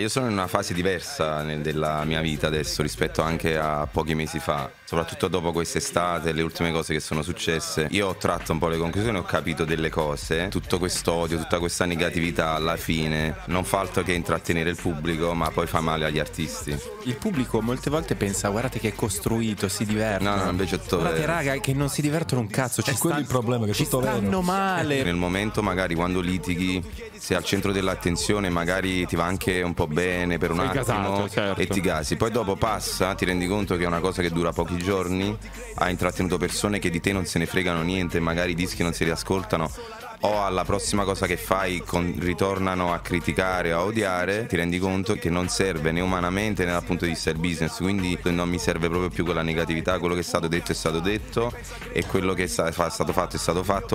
Io sono in una fase diversa della mia vita adesso rispetto anche a pochi mesi fa, soprattutto dopo quest'estate, le ultime cose che sono successe. Io ho tratto un po' le conclusioni, ho capito delle cose, tutto quest'odio, tutta questa negatività alla fine non fa altro che intrattenere il pubblico, ma poi fa male agli artisti. Il pubblico molte volte pensa guardate che è costruito, si diverte. No, no, invece è tutto Guardate vero. raga che non si divertono un cazzo, ci È quello stanno- il problema, che ci tutto vero. stanno male. Nel momento magari quando litighi sei al centro dell'attenzione, magari ti va anche un po' bene per un attimo gasato, certo. e ti gasi. Poi dopo passa, ti rendi conto che è una cosa che dura pochi giorni, hai intrattenuto persone che di te non se ne fregano niente, magari i dischi non si riascoltano. O alla prossima cosa che fai con- ritornano a criticare, a odiare, ti rendi conto che non serve né umanamente né dal punto di vista del business, quindi non mi serve proprio più quella negatività, quello che è stato detto è stato detto e quello che è stato fatto è stato fatto,